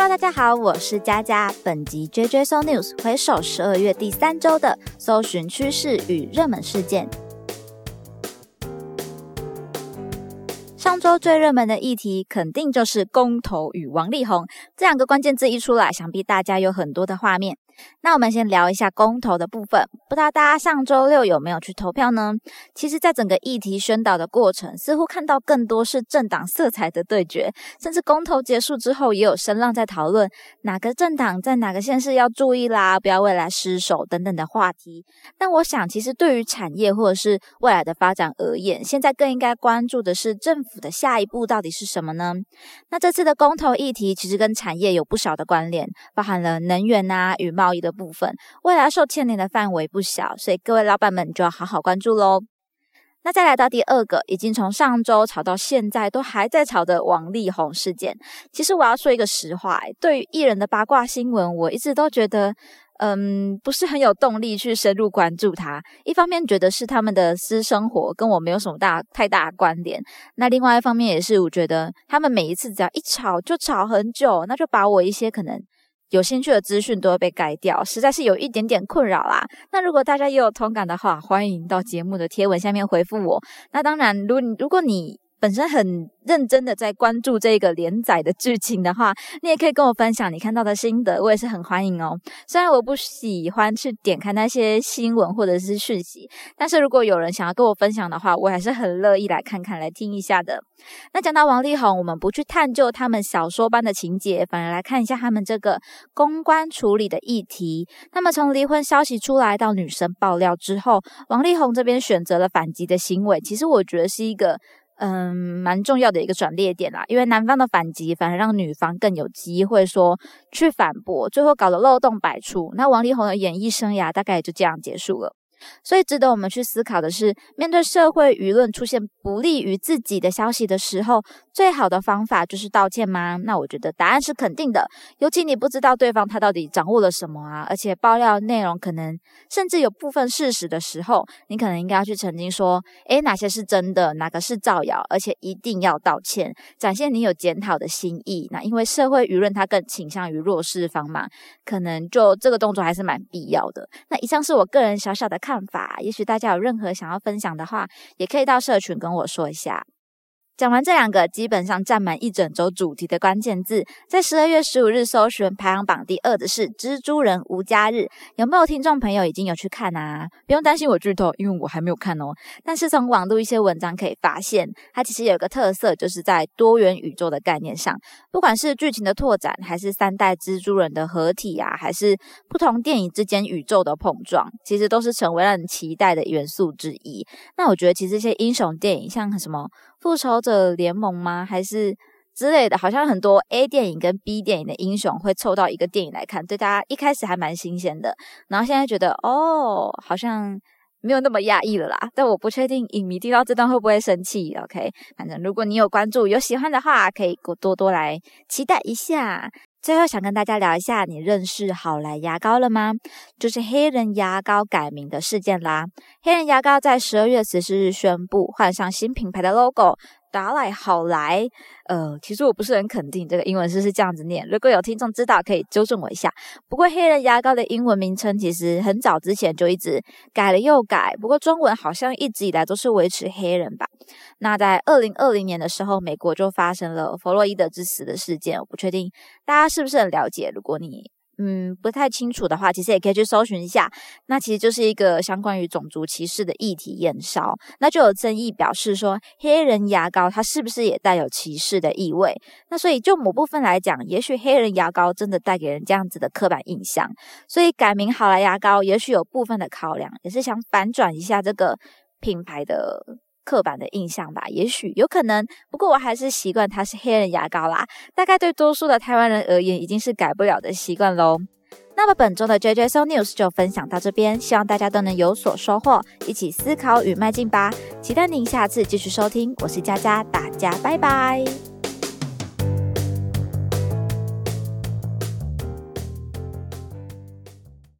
Hello，大家好，我是佳佳。本集 JJ So News 回首十二月第三周的搜寻趋势与热门事件。上周最热门的议题，肯定就是公投与王力宏这两个关键字一出来，想必大家有很多的画面。那我们先聊一下公投的部分，不知道大家上周六有没有去投票呢？其实，在整个议题宣导的过程，似乎看到更多是政党色彩的对决，甚至公投结束之后，也有声浪在讨论哪个政党在哪个县市要注意啦，不要未来失守等等的话题。但我想，其实对于产业或者是未来的发展而言，现在更应该关注的是政府的下一步到底是什么呢？那这次的公投议题其实跟产业有不少的关联，包含了能源啊与贸易的。部分未来受牵连的范围不小，所以各位老板们就要好好关注喽。那再来到第二个，已经从上周炒到现在都还在炒的王力宏事件。其实我要说一个实话，对于艺人的八卦新闻，我一直都觉得，嗯，不是很有动力去深入关注他。一方面觉得是他们的私生活跟我没有什么大太大关联，那另外一方面也是我觉得他们每一次只要一吵就吵很久，那就把我一些可能。有兴趣的资讯都会被改掉，实在是有一点点困扰啦。那如果大家也有同感的话，欢迎到节目的贴文下面回复我。那当然，如如果你本身很认真的在关注这个连载的剧情的话，你也可以跟我分享你看到的心得，我也是很欢迎哦。虽然我不喜欢去点开那些新闻或者是讯息，但是如果有人想要跟我分享的话，我还是很乐意来看看、来听一下的。那讲到王力宏，我们不去探究他们小说般的情节，反而来看一下他们这个公关处理的议题。那么从离婚消息出来到女生爆料之后，王力宏这边选择了反击的行为，其实我觉得是一个。嗯，蛮重要的一个转捩点啦，因为男方的反击反而让女方更有机会说去反驳，最后搞得漏洞百出。那王力宏的演艺生涯大概也就这样结束了。所以值得我们去思考的是，面对社会舆论出现不利于自己的消息的时候，最好的方法就是道歉吗？那我觉得答案是肯定的。尤其你不知道对方他到底掌握了什么啊，而且爆料内容可能甚至有部分事实的时候，你可能应该要去澄清说，诶，哪些是真的，哪个是造谣，而且一定要道歉，展现你有检讨的心意。那因为社会舆论它更倾向于弱势方嘛，可能就这个动作还是蛮必要的。那以上是我个人小小的。看法，也许大家有任何想要分享的话，也可以到社群跟我说一下。讲完这两个基本上占满一整周主题的关键字，在十二月十五日搜寻排行榜第二的是《蜘蛛人无家日》，有没有听众朋友已经有去看啊？不用担心我剧透，因为我还没有看哦。但是从网络一些文章可以发现，它其实有一个特色，就是在多元宇宙的概念上，不管是剧情的拓展，还是三代蜘蛛人的合体啊，还是不同电影之间宇宙的碰撞，其实都是成为让人期待的元素之一。那我觉得，其实这些英雄电影，像什么。复仇者联盟吗？还是之类的？好像很多 A 电影跟 B 电影的英雄会凑到一个电影来看，对大家一开始还蛮新鲜的。然后现在觉得哦，好像没有那么压抑了啦。但我不确定影迷听到这段会不会生气。OK，反正如果你有关注、有喜欢的话，可以多多来期待一下。最后想跟大家聊一下，你认识好来牙膏了吗？就是黑人牙膏改名的事件啦。黑人牙膏在十二月十四日宣布换上新品牌的 logo。达来好来，呃，其实我不是很肯定这个英文是是这样子念。如果有听众知道，可以纠正我一下。不过黑人牙膏的英文名称其实很早之前就一直改了又改，不过中文好像一直以来都是维持黑人吧。那在二零二零年的时候，美国就发生了弗洛伊德之死的事件，我不确定大家是不是很了解。如果你嗯，不太清楚的话，其实也可以去搜寻一下。那其实就是一个相关于种族歧视的议题延烧，那就有争议表示说，黑人牙膏它是不是也带有歧视的意味？那所以就某部分来讲，也许黑人牙膏真的带给人这样子的刻板印象，所以改名好莱牙膏，也许有部分的考量，也是想反转一下这个品牌的。刻板的印象吧，也许有可能，不过我还是习惯它是黑人牙膏啦。大概对多数的台湾人而言，已经是改不了的习惯喽。那么本周的 JJ So News 就分享到这边，希望大家都能有所收获，一起思考与迈进吧。期待您下次继续收听，我是佳佳，大家拜拜。